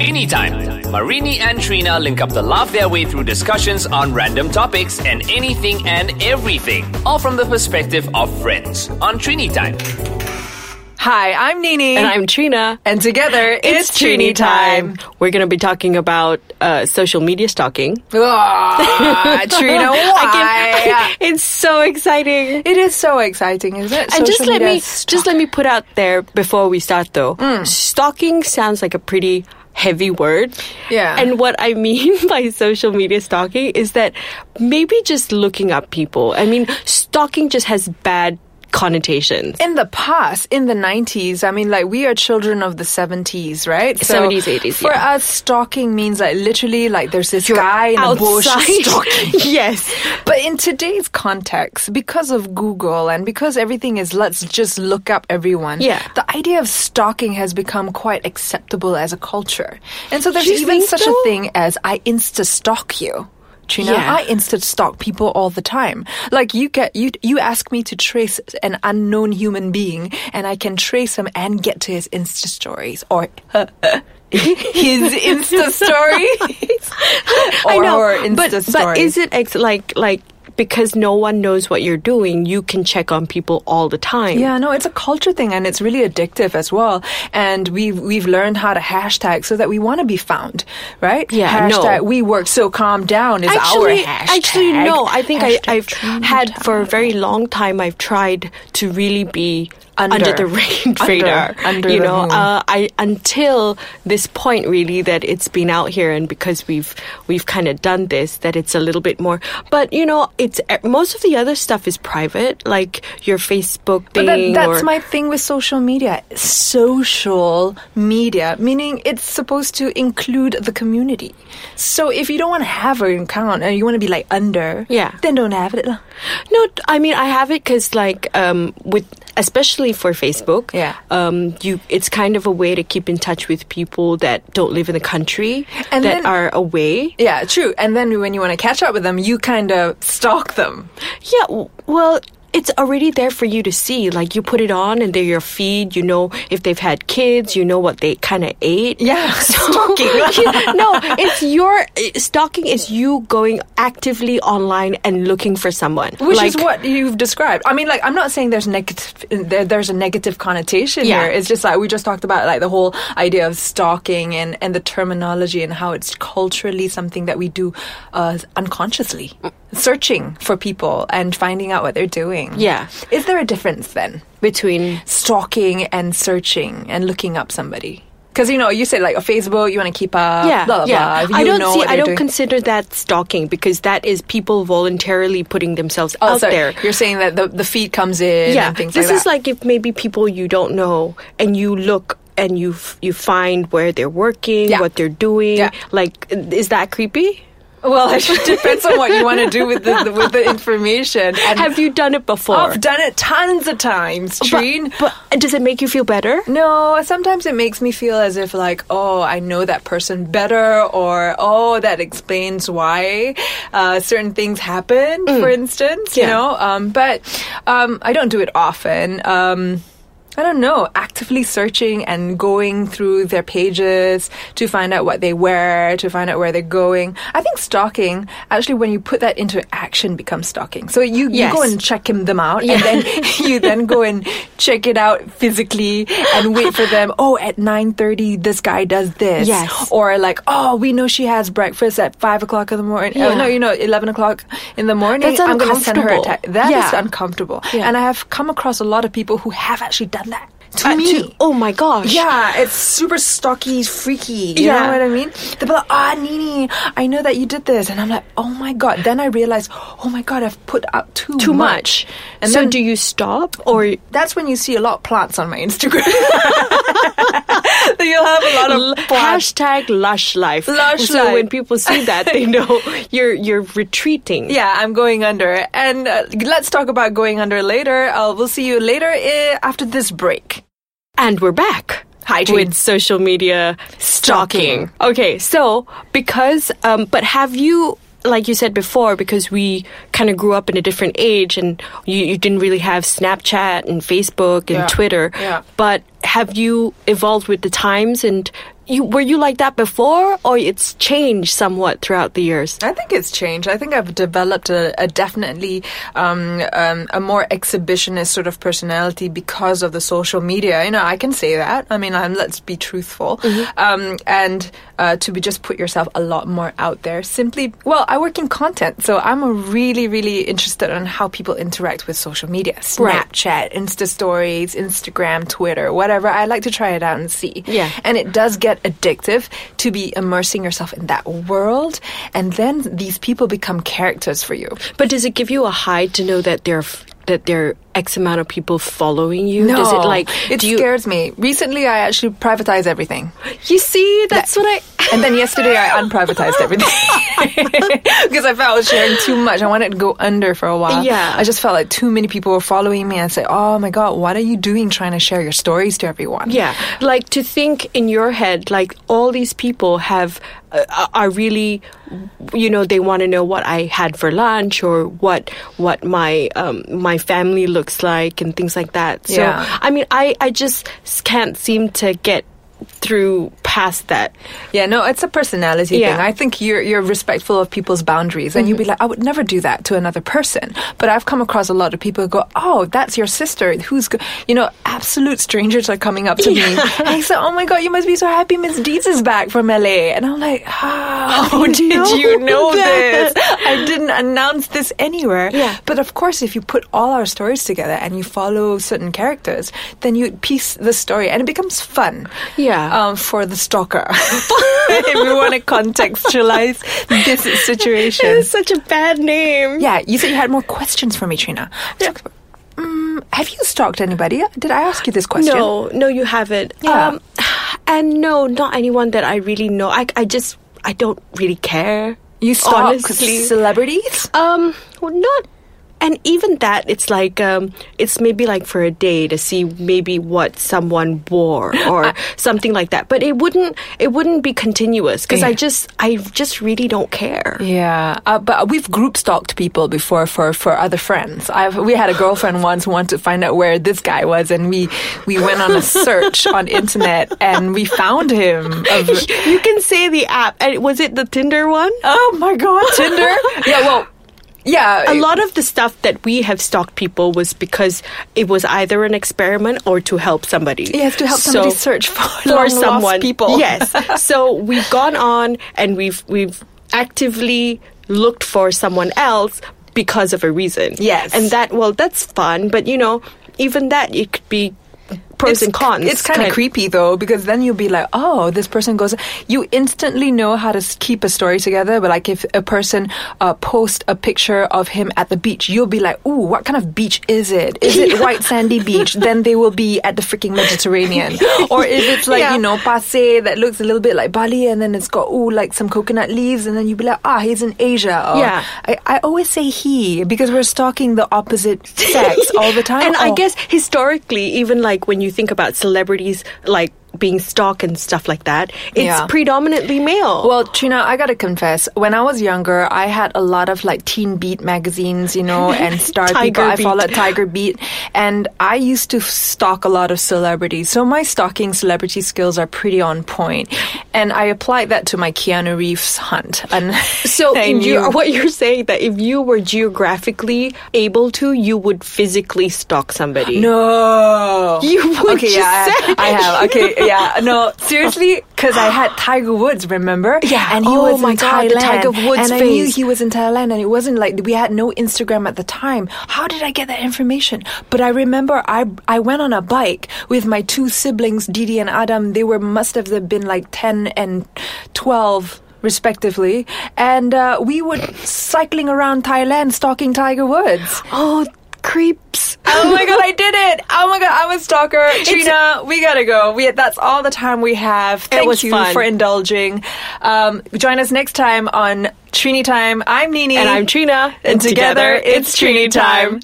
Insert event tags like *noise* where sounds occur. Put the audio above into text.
Trini Time. Marini and Trina link up to laugh their way through discussions on random topics and anything and everything, all from the perspective of friends on Trini Time. Hi, I'm Nini. And I'm Trina. And together, it's, Trini time. We're going to be talking about uh, social media stalking. *laughs* Ah, Trina, *laughs* why? I *laughs* can- it's so exciting. it is so exciting, isn't it? And just let me stalk- just let me put out there before we start though. Mm. Stalking sounds like a pretty heavy word. Yeah. And what I mean *laughs* by social media stalking is that maybe just looking up people. I mean, stalking just has bad connotations. in the past, in the 90s, I mean, like, we are children of the 70s, right? 70s, 80s, For yeah. us, stalking means, like, literally, like, there's this guy in a bush *laughs* stalking. *laughs* yes. But in today's context, because of Google and because everything is let's just look up everyone, Yeah. the idea of stalking has become quite acceptable as a culture. And so there's You even such so? a thing as I insta stalk you. Trina, Yeah. I insta stalk people all the time. Like you get you you ask me to trace an unknown human being, and I can trace him and get to his Insta stories or *laughs* his Insta *laughs* stories. I know, or Insta but stories. but is it ex- like like because no one knows what you're doing, you can check on people all the time? Yeah, no, it's a culture thing and it's really addictive as well. And we've we've learned how to hashtag so that we want to be found, right? Yeah, no. hashtag we work so calm down is Actually, our hashtag. actually, no. I think I, I've had for a very long time. I've tried to really be Under. under, the *laughs* rain Under. radar. Under you the know, uh, I until this point really that it's been out here, and because we've we've kind of done this, that it's a little bit more. But you know, it's most of the other stuff is private, like your Facebook But thing. that, that's or, my thing with social media. Social media, meaning it's supposed to include the community. So if you don't want to have an account and you want to be like under, Yeah. then don't have it. No, I mean I have it because like um, with especially for Facebook, Yeah. um, you it's kind of a way to keep in touch with people that don't live in the country And that then- are away. Yeah, true. And then when you want to catch up with them, you kind of stalk them. Yeah, well. It's already there for you to see. Like you put it on, and they're your feed. You know if they've had kids. You know what they kind of ate. Yeah, *laughs* *laughs* stalking. *laughs* no, it's your stalking. Is you going actively online and looking for someone, Which is what you've described. I mean, like, I'm not saying there's negative, there, there's a negative connotation Yeah. here. It's just like we just talked about, like the whole idea of stalking and and the terminology and how it's culturally something that we do uh, unconsciously, searching for people and finding out what they're doing. Yeah. Is there a difference then between stalking and searching and looking up somebody? Because you know, you say like a Facebook, you want to keep up. yeah, blah, blah, yeah. blah. I don't see. I don't doing. consider that stalking because that is people voluntarily putting themselves Oh, out sorry. there. You're saying that the, the feed comes in yeah, and things this like is that. like if maybe people you don't know and you look and you f- you find where they're working, Yeah. what they're doing. Yeah. Like, is that creepy? Well, it *laughs* depends on what you want to do with the, with the information. And Have you done it before? I've done it tons of times, Treen. but, but does it make you feel better? no, sometimes it makes me feel as if like, oh, I know that person better, or oh, that explains why uh, certain things happen. For instance, you Mm. Know. Um, but um, I don't do it often. Um, I don't know, actively searching and going through their pages to find out what they wear, to find out where they're going. I think stalking, actually, when you put that into action, becomes stalking. So you, you go and check him, them out, and then *laughs* *laughs* you then go and check it out physically and wait for them. Oh, at 9.30, this guy does this. Yes. Or like, oh, we know she has breakfast at 5 o'clock in the morning. Oh, no, you know, 11 o'clock in the morning. That's I'm going to send her a uncomfortable. text. That is Yeah. uncomfortable. Yeah. And I have come across a lot of people who have actually done that to Uh, me. to- oh my gosh. Yeah, it's super stocky, freaky. You Yeah. know what I mean? They'll be like, ah, Nini, I know that you did this. And I'm like, oh my God. Then I realize, oh my God, I've put out too, Too much. And so then do you stop or that's when you see a lot of plants on my Instagram. *laughs* You'll have a lot of plants. hashtag lush life? Lush so life. when people see that, they *laughs* know you're you're retreating. Yeah, I'm going under. And uh, let's talk about going under later. Uh, we'll see you later uh, after this break. And we're back. Hi, Jane. with social media stalking. Okay, so because, um, but have you, like you said before, because we kind of grew up in a different age and you, you didn't really have Snapchat and Facebook and Yeah, Twitter, yeah. but have you evolved with the times and you were you like that before, or it's changed somewhat throughout the years? I think it's changed. I think I've developed a, a definitely um, um, a more exhibitionist sort of personality because of the social media. You know, I can say that. I mean, um, let's be truthful, um, and uh, to be just put yourself a lot more out there. Simply, well, I work in content, so I'm really, really interested in how people interact with social media, Right. Snapchat, Insta Stories, Instagram, Twitter, whatever. I like to try it out and see. Yeah. And it does get addictive to be immersing yourself in that world. And then these people become characters for you. But does it give you a high to know that there are that there are X amount of people following you? Does it like it you scares me. Recently, I actually privatized everything. you see that's what I And then yesterday, I unprivatized everything *laughs* because I felt I was sharing too much. I wanted to go under for a while. Yeah. I just felt like too many people were following me. and say, "Oh my god, what are you doing trying to share your stories to everyone?" Yeah, like to think in your head, like all these people have uh, are really, you know, they want to know what I had for lunch or what what my um, my family looks like and things like that. So Yeah. I mean, I I just can't seem to get through past that. Yeah, no, it's a personality Yeah. thing. I think you're you're respectful of people's boundaries, and you'd be like, I would never do that to another person. But I've come across a lot of people who go, Oh, that's your sister. Who's, go-? you know, absolute strangers are coming up to me, and I say, Oh my god, you must be so happy Miss Deeds is back from LA, and I'm like, *laughs* How did know you *laughs* know that? this? I didn't announce this anywhere. Yeah. But of course, if you put all our stories together and you follow certain characters, then you piece the story, and it becomes fun Yeah. um, for the stalker. *laughs* if we want to contextualize this situation. It's such a bad name. Yeah, you said you had more questions for me, Trina. Um, have you stalked anybody? Did I ask you this question? No, no, you haven't. Yeah. Um, and no, not anyone that I really know. I, I just, I don't really care. You stalk honestly. celebrities? Um, well, not, and even that, it's like, um, it's maybe like for a day to see maybe what someone wore or something like that. But it wouldn't, it wouldn't be continuous because I just, I just really don't care. Yeah, uh, but we've group stalked people before for, for other friends. I've we had a girlfriend once who wanted to find out where this guy was, and we we went on a search on internet and we found him. Of, *laughs* You can say the app. And was it the Tinder one? oh my god, Tinder! *laughs* yeah, well, yeah, a lot of the stuff that we have stalked people was because it was either an experiment or to help somebody. Yes, to help somebody search for for someone. people. Yes. *laughs* so we've gone on and we've we've actively looked for someone else because of a reason. Yes. And that well, that's fun, but you know, even that it could be pros and cons. It's kind of creepy though, because then you'll be like, oh, this person goes. You instantly know how to keep a story together. But like, if a person uh, posts a picture of him at the beach, you'll be like, ooh, what kind of beach is it? Is it *laughs* white sandy beach? then they will be at the freaking Mediterranean. *laughs* or if it's like Yeah. you know Pasay that looks a little bit like Bali, and then it's got ooh like some coconut leaves, and then you'll be like, ah, he's in Asia. Or, Yeah. I, I always say he because we're stalking the opposite sex *laughs* all the time. And I Oh. guess historically, even like when you think about celebrities like being stalked and stuff like that, it's Yeah. predominantly male. Well, Trina, I gotta confess, when I was younger, I had a lot of like Teen Beat magazines, you know, and *laughs* Star Tiger people. I Beat. followed Tiger Beat, and I used to stalk a lot of celebrities. So my stalking celebrity skills are pretty on point, and I applied that to my Keanu Reeves hunt. And *laughs* So I you, knew- what you're saying that if you were geographically able to, you would physically stalk somebody. No. You would Okay, yeah. I, I have. Okay, *laughs* yeah. Yeah, no, seriously, because I had Tiger Woods, remember? Yeah. And he Oh was my in God, the Thailand. Tiger Woods and I knew he was in Thailand, and it wasn't like we had no Instagram at the time. How did I get that information? But I remember I I went on a bike with my two siblings, Didi and Adam. They were must have been like ten and twelve. Respectively, and uh, we were cycling around Thailand, stalking Tiger Woods. Oh, creeps. Oh my god, I *laughs* did it! Oh my god, I'm a stalker. Trina, we gotta go. We that's all the time we have. Thank was you fun. for indulging. Um, join us next time on Trini Time. I'm Nini. And I'm Trina. And together, it's Trini Time.